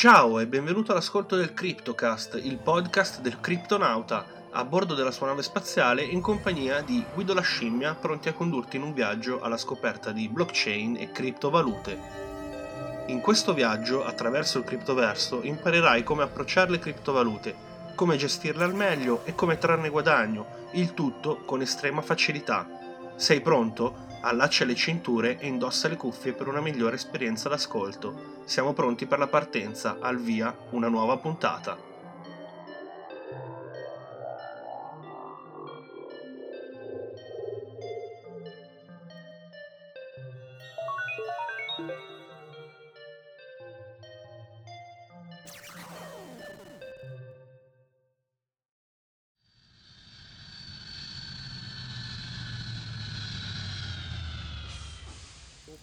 Ciao e benvenuto all'ascolto del CryptoCast, il podcast del criptonauta, a bordo della sua nave spaziale in compagnia di Guido la scimmia, pronti a condurti in un viaggio alla scoperta di blockchain e criptovalute. In questo viaggio, attraverso il criptoverso, imparerai come approcciare le criptovalute, come gestirle al meglio e come trarne guadagno, il tutto con estrema facilità. Sei pronto? Allaccia le cinture e indossa le cuffie per una migliore esperienza d'ascolto. Siamo pronti per la partenza, al via una nuova puntata.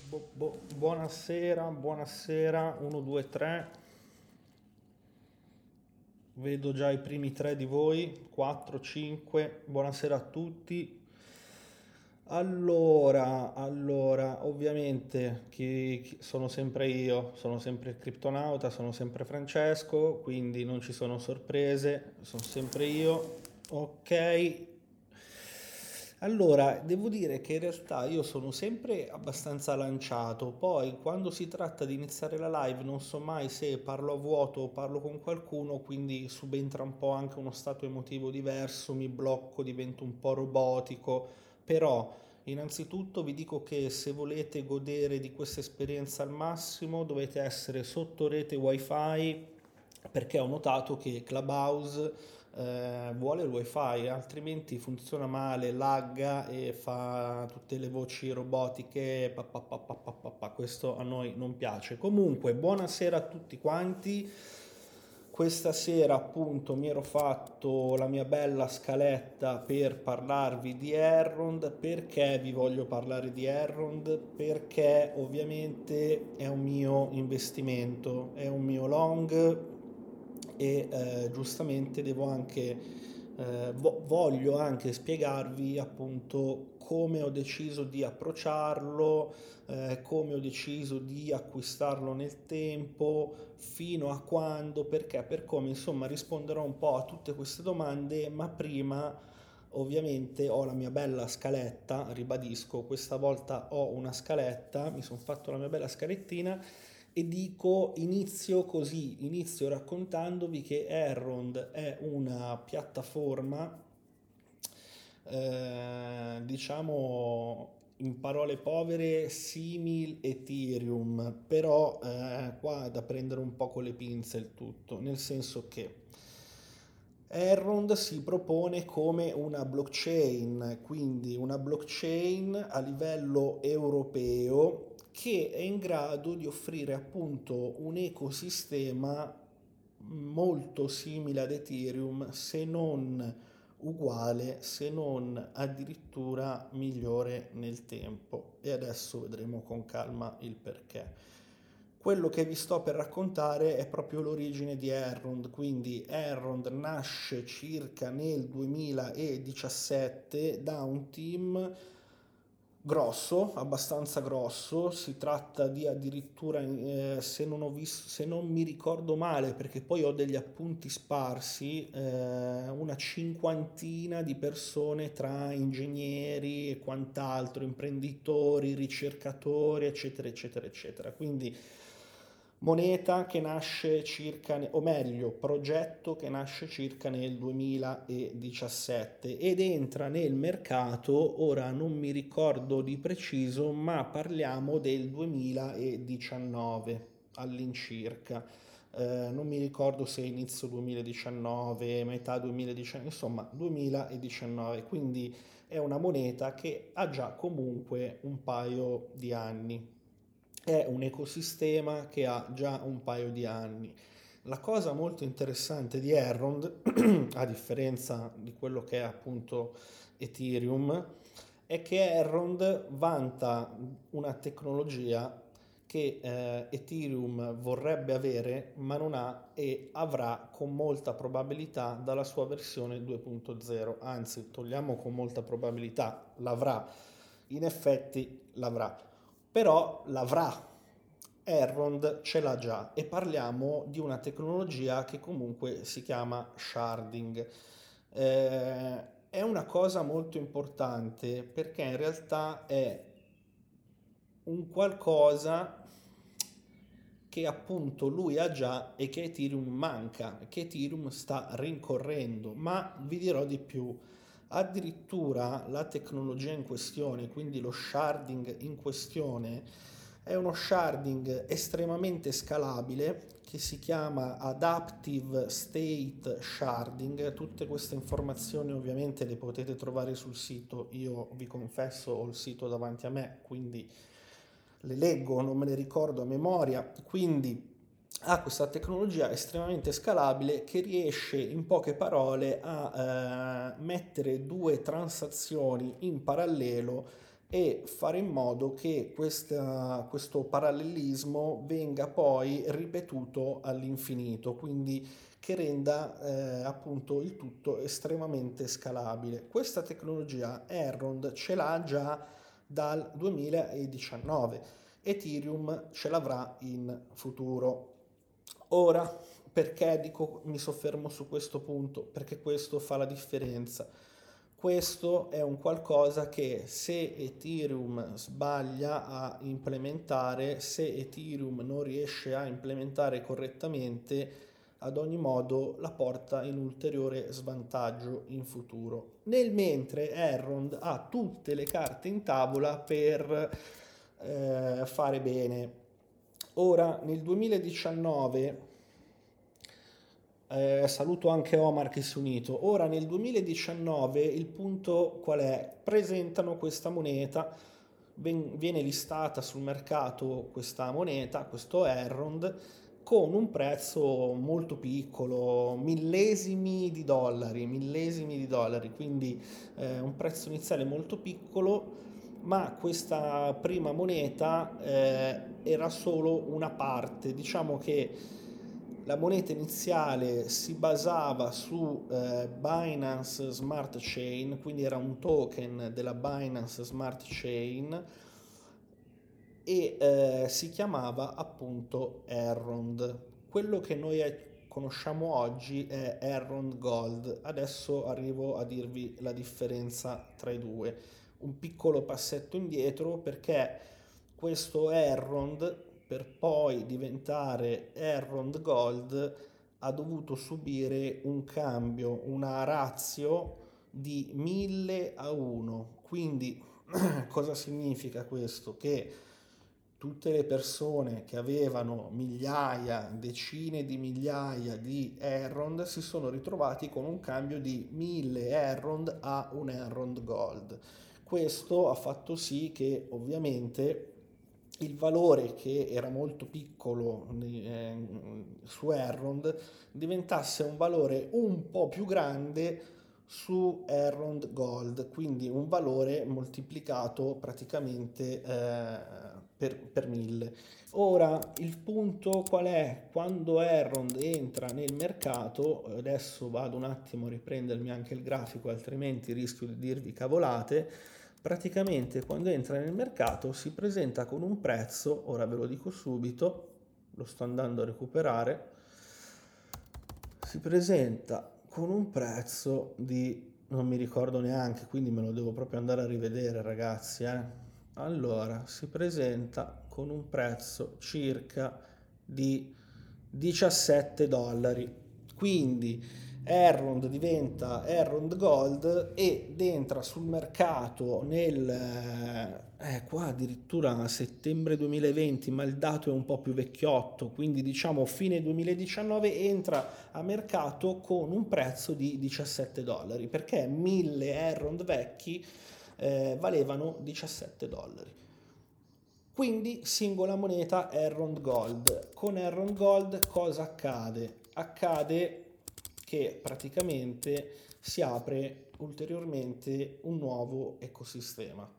Bo- bo- buonasera, buonasera, 1, 2, 3. Vedo già i primi tre di voi, 4, 5. Buonasera a tutti. Allora, allora, ovviamente chi, chi- sono sempre io, sono sempre il criptonauta, sono sempre Francesco, quindi non ci sono sorprese, sono sempre io. Ok, allora, devo dire che in realtà io sono sempre abbastanza lanciato, poi quando si tratta di iniziare la live non so mai se parlo a vuoto o parlo con qualcuno, quindi subentra un po' anche uno stato emotivo diverso, mi blocco, divento un po' robotico, però innanzitutto vi dico che se volete godere di questa esperienza al massimo dovete essere sotto rete wifi perché ho notato che Clubhouse eh, vuole il wifi, altrimenti funziona male, lagga e fa tutte le voci robotiche. pa, pa, pa. Questo a noi non piace. Comunque, buonasera a tutti quanti. Questa sera appunto mi ero fatto la mia bella scaletta per parlarvi di Errond. Perché vi voglio parlare di Errond? Perché ovviamente è un mio investimento, è un mio long e eh, giustamente devo anche, eh, vo- voglio anche spiegarvi appunto come ho deciso di approcciarlo, eh, come ho deciso di acquistarlo nel tempo, fino a quando, perché, per come, insomma, risponderò un po' a tutte queste domande, ma prima ovviamente ho la mia bella scaletta, ribadisco, questa volta ho una scaletta, mi sono fatto la mia bella scalettina e dico inizio così, inizio raccontandovi che Errond è una piattaforma, eh, diciamo in parole povere, simil Ethereum, però eh, qua è da prendere un po' con le pinze il tutto, nel senso che Errond si propone come una blockchain, quindi una blockchain a livello europeo che è in grado di offrire appunto un ecosistema molto simile ad Ethereum, se non uguale, se non addirittura migliore nel tempo. E adesso vedremo con calma il perché. Quello che vi sto per raccontare è proprio l'origine di Errond, quindi Errond nasce circa nel 2017 da un team grosso, abbastanza grosso, si tratta di addirittura, eh, se non visto, se non mi ricordo male, perché poi ho degli appunti sparsi, eh, una cinquantina di persone tra ingegneri e quant'altro, imprenditori, ricercatori, eccetera, eccetera, eccetera. Quindi Moneta che nasce circa, o meglio, progetto che nasce circa nel 2017 ed entra nel mercato, ora non mi ricordo di preciso, ma parliamo del 2019 all'incirca. Eh, non mi ricordo se inizio 2019, metà 2019, insomma 2019, quindi è una moneta che ha già comunque un paio di anni è un ecosistema che ha già un paio di anni. La cosa molto interessante di Errond, a differenza di quello che è appunto Ethereum, è che Errond vanta una tecnologia che eh, Ethereum vorrebbe avere ma non ha e avrà con molta probabilità dalla sua versione 2.0, anzi togliamo con molta probabilità, l'avrà, in effetti l'avrà però l'avrà. Errond ce l'ha già e parliamo di una tecnologia che comunque si chiama sharding. Eh, è una cosa molto importante perché in realtà è un qualcosa che appunto lui ha già e che Ethereum manca, che Ethereum sta rincorrendo, ma vi dirò di più. Addirittura la tecnologia in questione, quindi lo sharding in questione, è uno sharding estremamente scalabile che si chiama Adaptive State Sharding. Tutte queste informazioni ovviamente le potete trovare sul sito. Io vi confesso ho il sito davanti a me, quindi le leggo, non me le ricordo a memoria. Quindi ha questa tecnologia estremamente scalabile che riesce in poche parole a eh, mettere due transazioni in parallelo e fare in modo che questa, questo parallelismo venga poi ripetuto all'infinito, quindi che renda eh, appunto il tutto estremamente scalabile. Questa tecnologia Errond ce l'ha già dal 2019, Ethereum ce l'avrà in futuro. Ora, perché dico mi soffermo su questo punto? Perché questo fa la differenza questo è un qualcosa che se Ethereum sbaglia a implementare, se Ethereum non riesce a implementare correttamente, ad ogni modo la porta in ulteriore svantaggio in futuro. Nel mentre Errond ha tutte le carte in tavola per eh, fare bene. Ora nel 2019 eh, saluto anche Omar che si è unito. Ora nel 2019 il punto qual è? Presentano questa moneta, viene listata sul mercato questa moneta, questo Errond, con un prezzo molto piccolo, millesimi di dollari, millesimi di dollari, quindi eh, un prezzo iniziale molto piccolo, ma questa prima moneta eh, era solo una parte, diciamo che la moneta iniziale si basava su eh, Binance Smart Chain, quindi era un token della Binance Smart Chain e eh, si chiamava appunto Errond. Quello che noi conosciamo oggi è Errond Gold. Adesso arrivo a dirvi la differenza tra i due. Un piccolo passetto indietro perché questo Errond per poi diventare Errond Gold ha dovuto subire un cambio, una razio di 1000 a 1. Quindi cosa significa questo? Che tutte le persone che avevano migliaia, decine di migliaia di Errond si sono ritrovati con un cambio di 1000 Errond a un Errond Gold. Questo ha fatto sì che ovviamente il valore che era molto piccolo eh, su Errond diventasse un valore un po' più grande su Errond Gold, quindi un valore moltiplicato praticamente eh, per, per mille. Ora il punto qual è? Quando Errond entra nel mercato, adesso vado un attimo a riprendermi anche il grafico, altrimenti rischio di dirvi cavolate praticamente quando entra nel mercato si presenta con un prezzo, ora ve lo dico subito, lo sto andando a recuperare, si presenta con un prezzo di, non mi ricordo neanche, quindi me lo devo proprio andare a rivedere ragazzi, eh. allora si presenta con un prezzo circa di 17 dollari, quindi Errond diventa Errond Gold ed entra sul mercato nel eh, qua addirittura settembre 2020, ma il dato è un po' più vecchiotto, quindi diciamo fine 2019 entra a mercato con un prezzo di 17 dollari, perché 1000 Errond vecchi eh, valevano 17 dollari. Quindi singola moneta Errond Gold. Con Errond Gold cosa accade? Accade che praticamente si apre ulteriormente un nuovo ecosistema.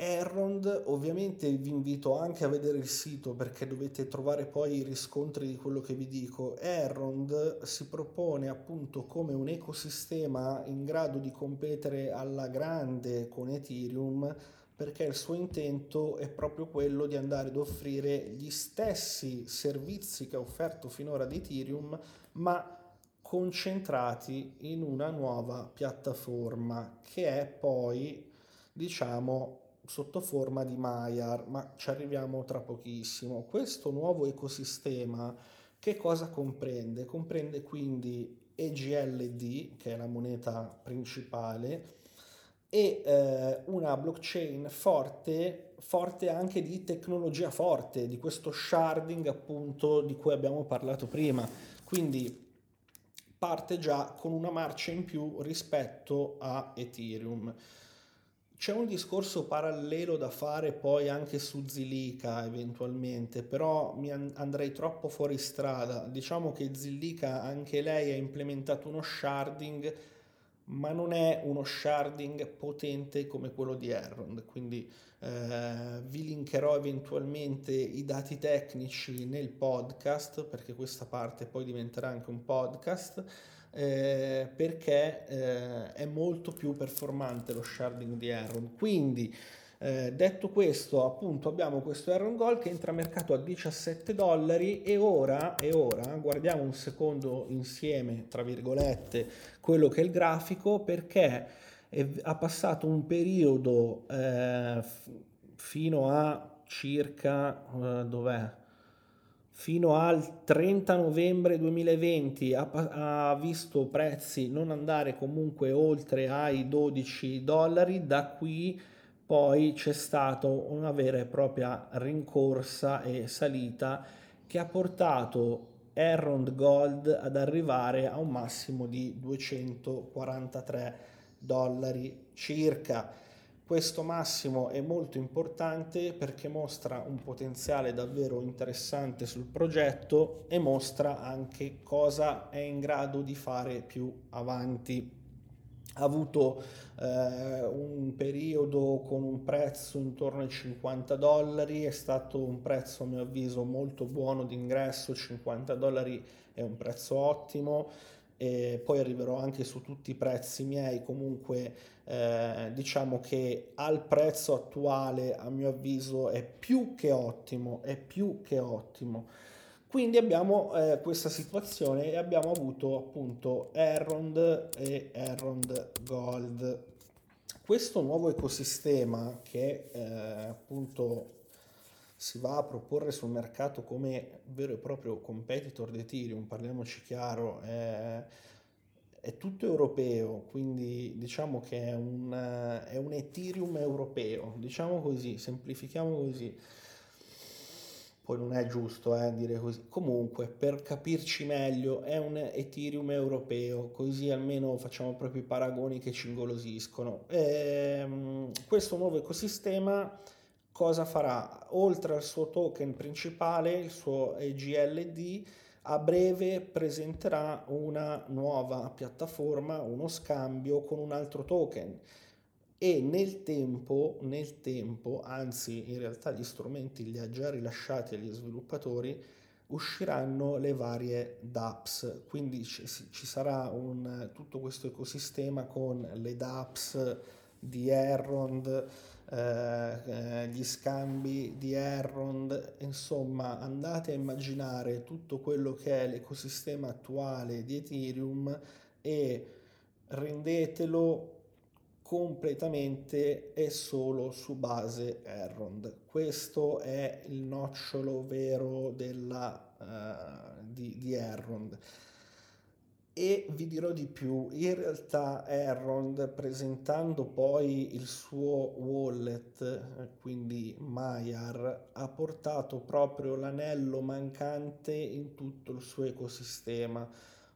Errond, ovviamente vi invito anche a vedere il sito perché dovete trovare poi i riscontri di quello che vi dico. Errond si propone appunto come un ecosistema in grado di competere alla grande con Ethereum perché il suo intento è proprio quello di andare ad offrire gli stessi servizi che ha offerto finora ad Ethereum, ma concentrati in una nuova piattaforma che è poi, diciamo, sotto forma di Maiar, ma ci arriviamo tra pochissimo. Questo nuovo ecosistema che cosa comprende? Comprende quindi EGLD, che è la moneta principale, e eh, una blockchain forte, forte anche di tecnologia forte, di questo sharding appunto di cui abbiamo parlato prima. Quindi parte già con una marcia in più rispetto a Ethereum. C'è un discorso parallelo da fare poi anche su Zilliqa eventualmente, però mi andrei troppo fuori strada. Diciamo che Zilliqa anche lei ha implementato uno sharding, ma non è uno sharding potente come quello di Errond, quindi eh, vi linkerò eventualmente i dati tecnici nel podcast, perché questa parte poi diventerà anche un podcast eh, perché eh, è molto più performante lo sharding di Aaron. Quindi, eh, detto questo, appunto abbiamo questo Aaron Gold che entra a mercato a 17 dollari e ora, e ora guardiamo un secondo insieme, tra virgolette, quello che è il grafico perché è, ha passato un periodo eh, fino a circa, uh, dov'è? fino al 30 novembre 2020 ha, ha, visto prezzi non andare comunque oltre ai 12 dollari, da qui poi c'è stata una vera e propria rincorsa e salita che ha portato Errond Gold ad arrivare a un massimo di 243 dollari circa questo massimo è molto importante perché mostra un potenziale davvero interessante sul progetto e mostra anche cosa è in grado di fare più avanti. Ha avuto eh, un periodo con un prezzo intorno ai 50 dollari, è stato un prezzo a mio avviso molto buono d'ingresso, 50 dollari è un prezzo ottimo e poi arriverò anche su tutti i prezzi miei, comunque eh, diciamo che al prezzo attuale a mio avviso è più che ottimo, è più che ottimo. Quindi abbiamo eh, questa situazione e abbiamo avuto appunto Errond e Errond Gold. Questo nuovo ecosistema che eh, appunto si va a proporre sul mercato come vero e proprio competitor di Ethereum, parliamoci chiaro, è, è tutto europeo, quindi diciamo che è un, è un Ethereum europeo, diciamo così, semplifichiamo così. Poi non è giusto eh, dire così. Comunque, per capirci meglio, è un Ethereum europeo, così almeno facciamo proprio i paragoni che ci ingolosiscono. E, ehm, questo nuovo ecosistema cosa farà? Oltre al suo token principale, il suo EGLD, a breve presenterà una nuova piattaforma, uno scambio con un altro token e nel tempo, nel tempo, anzi in realtà gli strumenti li ha già rilasciati agli sviluppatori, usciranno le varie DApps, quindi ci, ci sarà un, tutto questo ecosistema con le DApps di Errond, eh, eh, gli scambi di Errond, insomma andate a immaginare tutto quello che è l'ecosistema attuale di Ethereum e rendetelo completamente e solo su base Errond. Questo è il nocciolo vero della, uh, di, di Errond e vi dirò di più, in realtà Errond presentando poi il suo wallet, quindi Maiar, ha portato proprio l'anello mancante in tutto il suo ecosistema.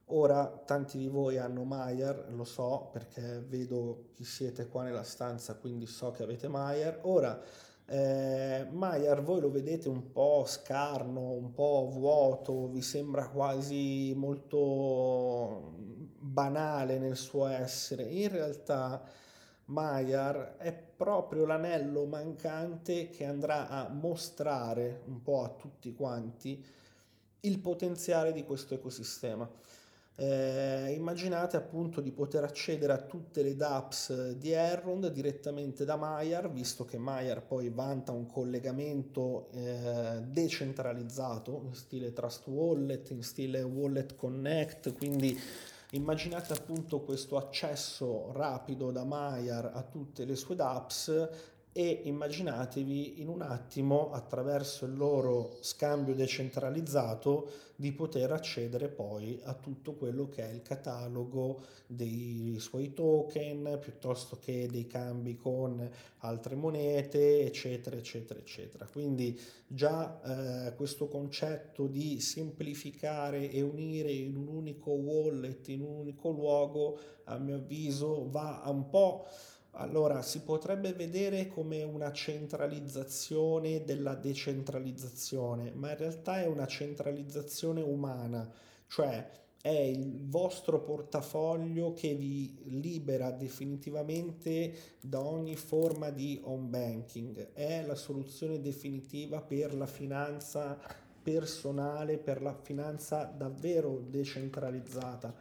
Ora tanti di voi hanno Maiar, lo so perché vedo chi siete qua nella stanza, quindi so che avete Maiar. Ora eh, Maiar voi lo vedete un po' scarno, un po' vuoto, vi sembra quasi molto banale nel suo essere. In realtà Maiar è proprio l'anello mancante che andrà a mostrare un po' a tutti quanti il potenziale di questo ecosistema. Eh, immaginate appunto di poter accedere a tutte le dApps di Errond direttamente da Maiar, visto che Maiar poi vanta un collegamento eh, decentralizzato in stile Trust Wallet, in stile Wallet Connect, quindi immaginate appunto questo accesso rapido da Maiar a tutte le sue dApps e immaginatevi in un attimo attraverso il loro scambio decentralizzato di poter accedere poi a tutto quello che è il catalogo dei suoi token piuttosto che dei cambi con altre monete eccetera eccetera eccetera. Quindi già eh, questo concetto di semplificare e unire in un unico wallet in un unico luogo a mio avviso va un po' Allora, si potrebbe vedere come una centralizzazione della decentralizzazione, ma in realtà è una centralizzazione umana, cioè è il vostro portafoglio che vi libera definitivamente da ogni forma di home banking, è la soluzione definitiva per la finanza personale, per la finanza davvero decentralizzata.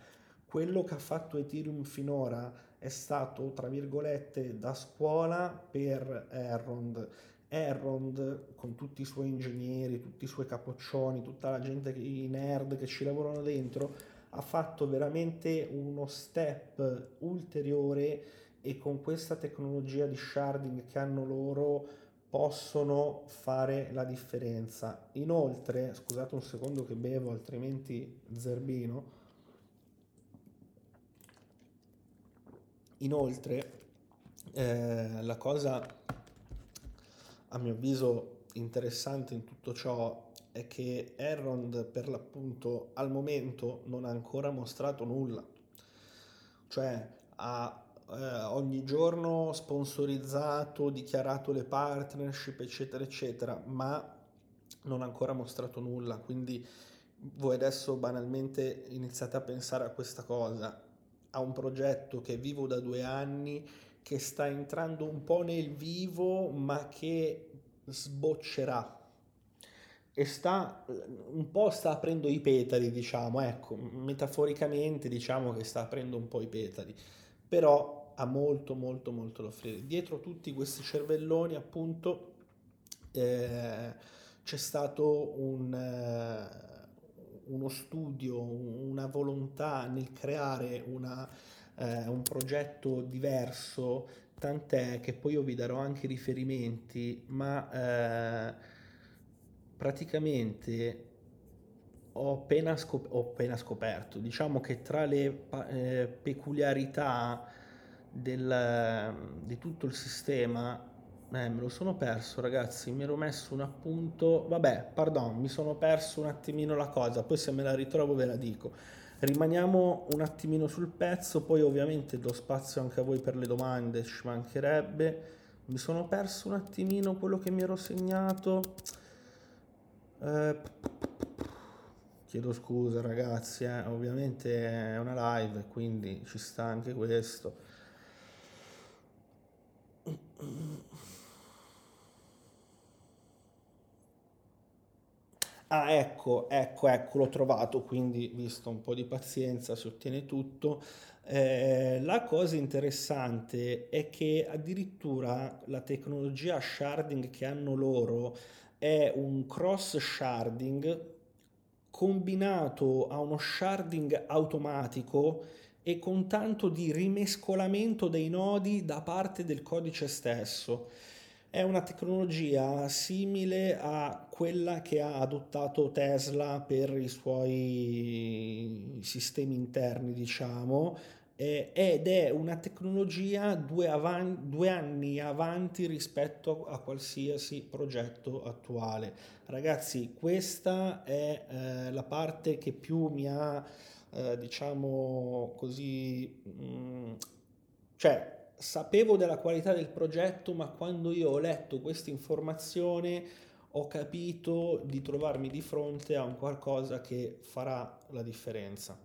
Quello che ha fatto Ethereum finora è stato, tra virgolette, da scuola per Errond. Errond, con tutti i suoi ingegneri, tutti i suoi capoccioni, tutta la gente, i nerd che ci lavorano dentro, ha fatto veramente uno step ulteriore e con questa tecnologia di sharding che hanno loro possono fare la differenza. Inoltre, scusate un secondo che bevo, altrimenti zerbino Inoltre, eh, la cosa a mio avviso interessante in tutto ciò è che Errond per l'appunto al momento non ha ancora mostrato nulla, cioè ha eh, ogni giorno sponsorizzato, dichiarato le partnership eccetera eccetera, ma non ha ancora mostrato nulla, quindi voi adesso banalmente iniziate a pensare a questa cosa, a un progetto che vivo da due anni, che sta entrando un po' nel vivo, ma che sboccerà e sta un po' sta aprendo i petali, diciamo, ecco, metaforicamente diciamo che sta aprendo un po' i petali, però ha molto molto molto da offrire. Dietro tutti questi cervelloni, appunto, eh, c'è stato un eh, uno studio, una volontà nel creare una, eh, un progetto diverso, tant'è che poi io vi darò anche riferimenti, ma eh, praticamente ho appena, scop- ho appena, scoperto, diciamo che tra le eh, peculiarità del, di tutto il sistema eh, me lo sono perso, ragazzi. Mi ero messo un appunto. Vabbè, pardon, mi sono perso un attimino la cosa. Poi se me la ritrovo ve la dico. Rimaniamo un attimino sul pezzo, poi ovviamente do spazio anche a voi per le domande, ci mancherebbe. Mi sono perso un attimino quello che mi ero segnato. Eh, chiedo scusa ragazzi, eh. ovviamente è una live, quindi ci sta anche questo. Ah, ecco, ecco, ecco, l'ho trovato, quindi visto un po' di pazienza si ottiene tutto. Eh, la cosa interessante è che addirittura la tecnologia sharding che hanno loro è un cross sharding combinato a uno sharding automatico e con tanto di rimescolamento dei nodi da parte del codice stesso. È una tecnologia simile a quella che ha adottato Tesla per i suoi sistemi interni, diciamo, ed è una tecnologia due, avan- due, anni avanti rispetto a qualsiasi progetto attuale. Ragazzi, questa è eh, la parte che più mi ha, eh, diciamo così, mh, mm, cioè sapevo della qualità del progetto, ma quando io ho letto questa informazione ho capito di trovarmi di fronte a un qualcosa che farà la differenza.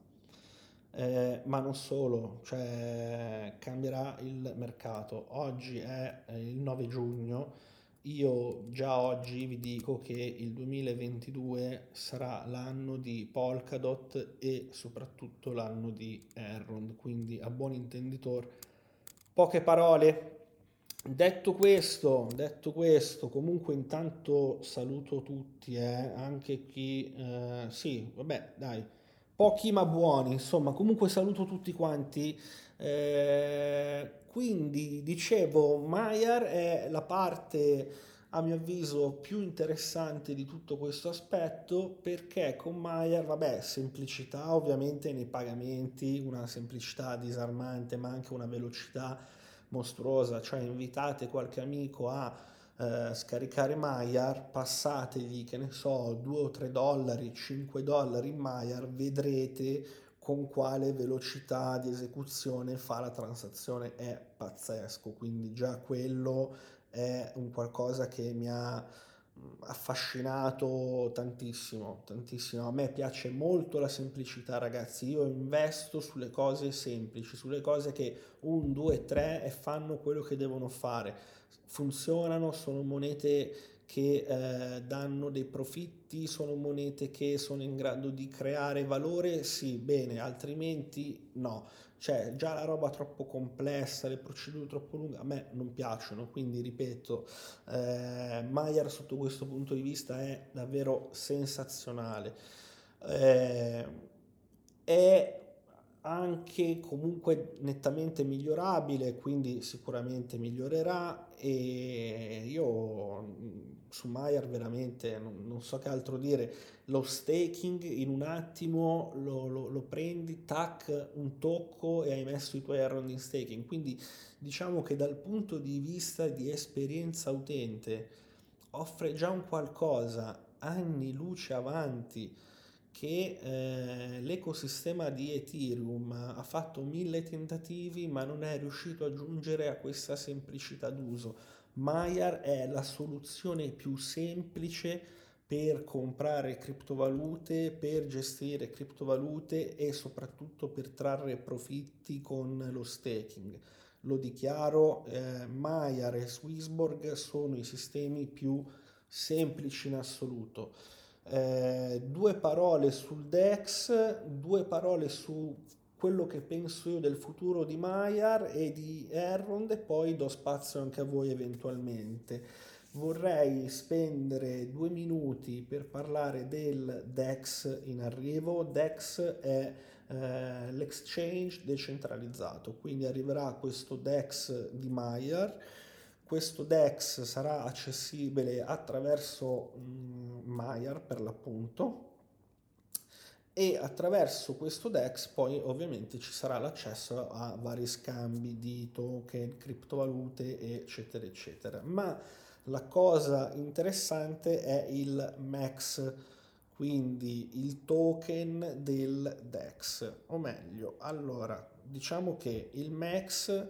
Eh, ma non solo, cioè cambierà il mercato. Oggi è il 9 giugno, io già oggi vi dico che il 2022 sarà l'anno di Polkadot e soprattutto l'anno di Errond, quindi a buon intenditor poche parole. Detto questo, detto questo, comunque intanto saluto tutti, eh, anche chi, eh, sì, vabbè, dai, pochi ma buoni, insomma, comunque saluto tutti quanti. Eh, quindi dicevo, Maier è la parte a mio avviso più interessante di tutto questo aspetto perché con Maier, vabbè, semplicità ovviamente nei pagamenti, una semplicità disarmante ma anche una velocità mostruosa, cioè invitate qualche amico a eh, scaricare Maiar, passategli, che ne so, 2 o 3 dollari, 5 dollari in Maiar, vedrete con quale velocità di esecuzione fa la transazione. È pazzesco, quindi già quello è un qualcosa che mi ha affascinato tantissimo, tantissimo. A me piace molto la semplicità, ragazzi. Io investo sulle cose semplici, sulle cose che un, due, tre e fanno quello che devono fare. Funzionano, sono monete che eh, danno dei profitti, sono monete che sono in grado di creare valore, sì, bene, altrimenti no. Cioè, già la roba troppo complessa, le procedure troppo lunghe, a me non piacciono, quindi ripeto, eh, Maier sotto questo punto di vista è davvero sensazionale. Eh, è anche comunque nettamente migliorabile, quindi sicuramente migliorerà. E io su Maier veramente non, non, so che altro dire, lo staking in un attimo lo, lo, lo, prendi, tac, un tocco e hai messo i tuoi errori in staking, quindi diciamo che dal punto di vista di esperienza utente offre già un qualcosa anni luce avanti che eh, l'ecosistema di Ethereum ha fatto mille tentativi ma non è riuscito a giungere a questa semplicità d'uso. Maiar è la soluzione più semplice per comprare criptovalute, per gestire criptovalute e soprattutto per trarre profitti con lo staking. Lo dichiaro, eh, Maiar e Swissborg sono i sistemi più semplici in assoluto. Eh, due parole sul DEX, due parole su quello che penso io del futuro di Maiar e di Errond e poi do spazio anche a voi eventualmente. Vorrei spendere due minuti per parlare del DEX in arrivo. DEX è eh, l'exchange decentralizzato, quindi arriverà questo DEX di Maiar questo DEX sarà accessibile attraverso mm, Maiar per l'appunto e attraverso questo DEX poi ovviamente ci sarà l'accesso a vari scambi di token, criptovalute eccetera eccetera. Ma la cosa interessante è il MAX, quindi il token del DEX, o meglio, allora diciamo che il MAX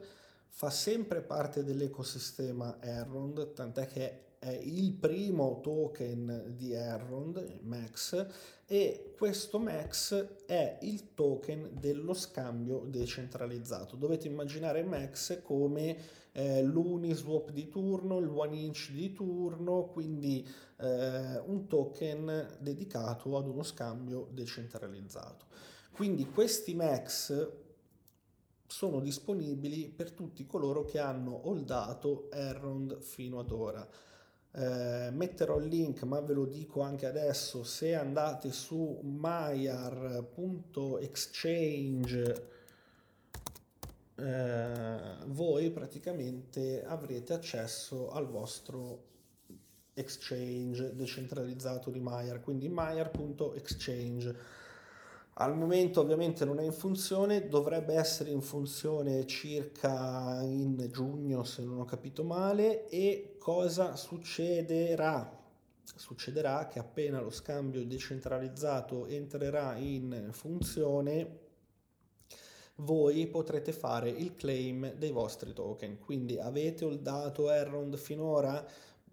fa sempre parte dell'ecosistema Errond, tant'è che è il primo token di Errond, Max, e questo Max è il token dello scambio decentralizzato. Dovete immaginare Max come eh, l'Uniswap di turno, il One Inch di turno, quindi eh, un token dedicato ad uno scambio decentralizzato. Quindi questi Max sono disponibili per tutti coloro che hanno holdato Errond fino ad ora. Eh, metterò il link, ma ve lo dico anche adesso, se andate su maiar.exchange eh, voi praticamente avrete accesso al vostro exchange decentralizzato di Maiar, quindi maiar.exchange al momento ovviamente non è in funzione, dovrebbe essere in funzione circa in giugno se non ho capito male e cosa succederà? Succederà che appena lo scambio decentralizzato entrerà in funzione voi potrete fare il claim dei vostri token. Quindi avete holdato Errond finora?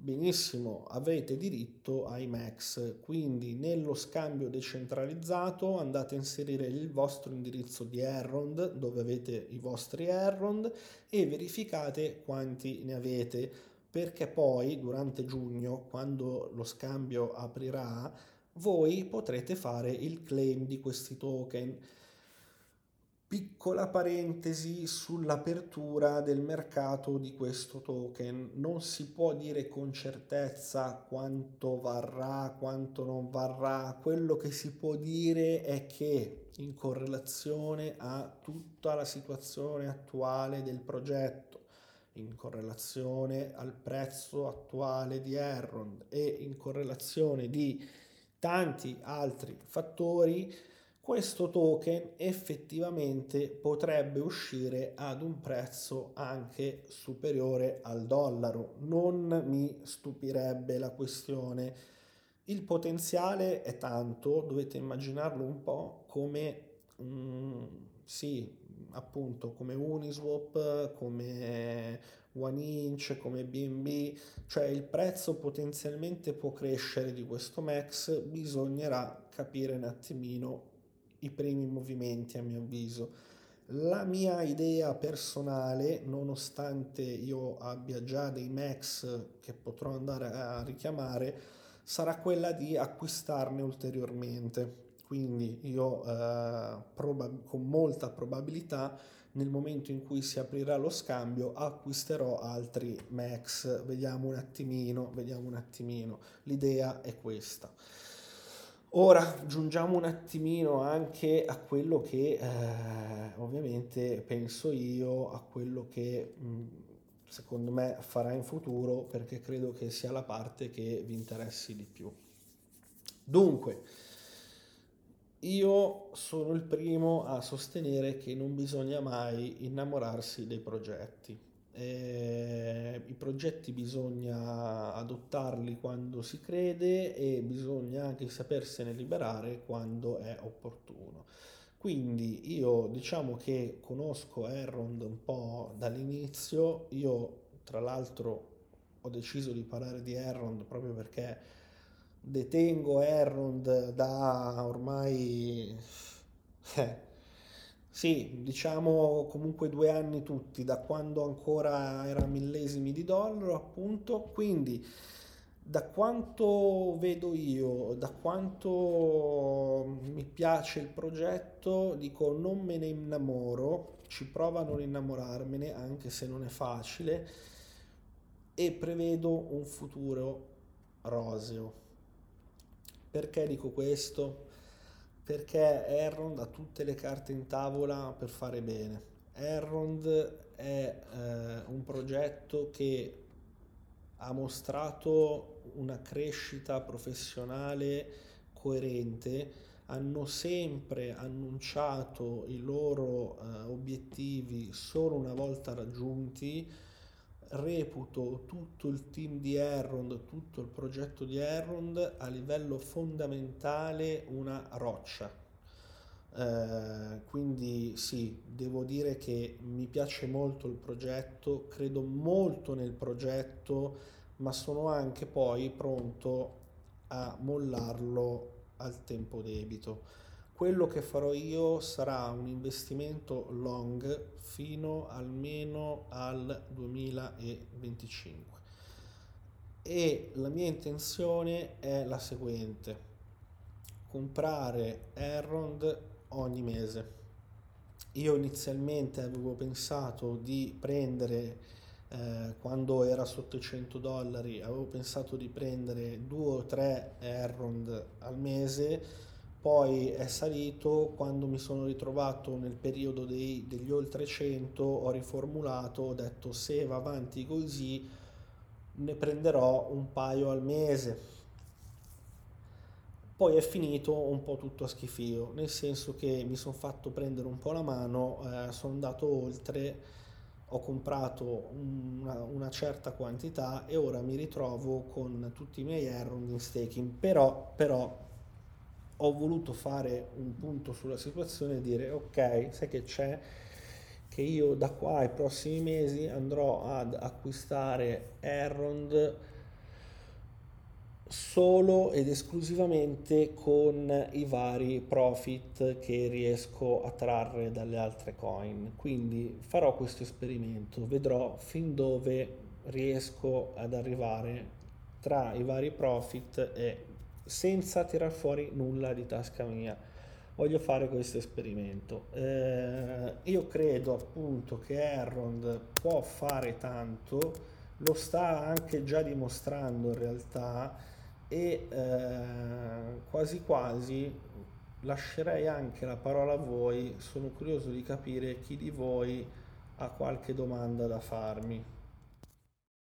Benissimo, avete diritto ai max, quindi nello scambio decentralizzato andate a inserire il vostro indirizzo di Errond dove avete i vostri Errond e verificate quanti ne avete. perché poi durante giugno, quando lo scambio aprirà, voi potrete fare il claim di questi token. Piccola parentesi sull'apertura del mercato di questo token. Non si può dire con certezza quanto varrà, quanto non varrà. Quello che si può dire è che in correlazione a tutta la situazione attuale del progetto, in correlazione al prezzo attuale di Errond e in correlazione di tanti altri fattori, questo token effettivamente potrebbe uscire ad un prezzo anche superiore al dollaro. Non mi stupirebbe la questione. Il potenziale è tanto, dovete immaginarlo un po' come, mm, sì, appunto, come Uniswap, come One Inch, come BNB, cioè il prezzo potenzialmente può crescere di questo Max, bisognerà capire un attimino i primi movimenti a mio avviso. La mia idea personale, nonostante io abbia già dei Max che potrò andare a richiamare, sarà quella di acquistarne ulteriormente. Quindi io eh, proba- con molta probabilità nel momento in cui si aprirà lo scambio acquisterò altri Max, vediamo un attimino, vediamo un attimino, l'idea è questa. Ora giungiamo un attimino anche a quello che eh, ovviamente penso io, a quello che mh, secondo me farà in futuro perché credo che sia la parte che vi interessi di più. Dunque, io sono il primo a sostenere che non bisogna mai innamorarsi dei progetti. Eh, I progetti bisogna adottarli quando si crede e bisogna anche sapersene liberare quando è opportuno. Quindi io diciamo che conosco Errond un po' dall'inizio, io tra l'altro ho deciso di parlare di Errond proprio perché detengo Errond da ormai, eh, sì, diciamo comunque due anni tutti, da quando ancora era millesimi di dollaro appunto, quindi da quanto vedo io, da quanto mi piace il progetto, dico non me ne innamoro, ci provo a non innamorarmene anche se non è facile e prevedo un futuro roseo perché dico questo? Perché Errond ha tutte le carte in tavola per fare bene. Errond è eh, un progetto che ha mostrato una crescita professionale coerente, hanno sempre annunciato i loro eh, obiettivi solo una volta raggiunti reputo tutto il team di Errond, tutto il progetto di Errond a livello fondamentale una roccia. Eh, quindi sì, devo dire che mi piace molto il progetto, credo molto nel progetto, ma sono anche poi pronto a mollarlo al tempo debito quello che farò io sarà un investimento long fino almeno al 2025 e la mia intenzione è la seguente. Comprare Errond ogni mese. Io inizialmente avevo pensato di prendere eh, quando era sotto i 100 dollari avevo pensato di prendere due o tre Errond al mese poi è salito quando mi sono ritrovato nel periodo dei, degli oltre 100 ho riformulato ho detto se va avanti così ne prenderò un paio al mese. Poi è finito un po' tutto a schifio nel senso che mi sono fatto prendere un po' la mano eh, sono andato oltre ho comprato una, una, certa quantità e ora mi ritrovo con tutti i miei error in staking. Però, però ho voluto fare un punto sulla situazione e dire ok, sai che c'è che io da qua ai prossimi mesi andrò ad acquistare Errond solo ed esclusivamente con i vari profit che riesco a trarre dalle altre coin. Quindi farò questo esperimento, vedrò fin dove riesco ad arrivare tra i vari profit e senza tirar fuori nulla di tasca mia. Voglio fare questo esperimento. Eh, io credo appunto che Errond può fare tanto, lo sta anche già dimostrando in realtà e eh, quasi quasi lascerei anche la parola a voi, sono curioso di capire chi di voi ha qualche domanda da farmi.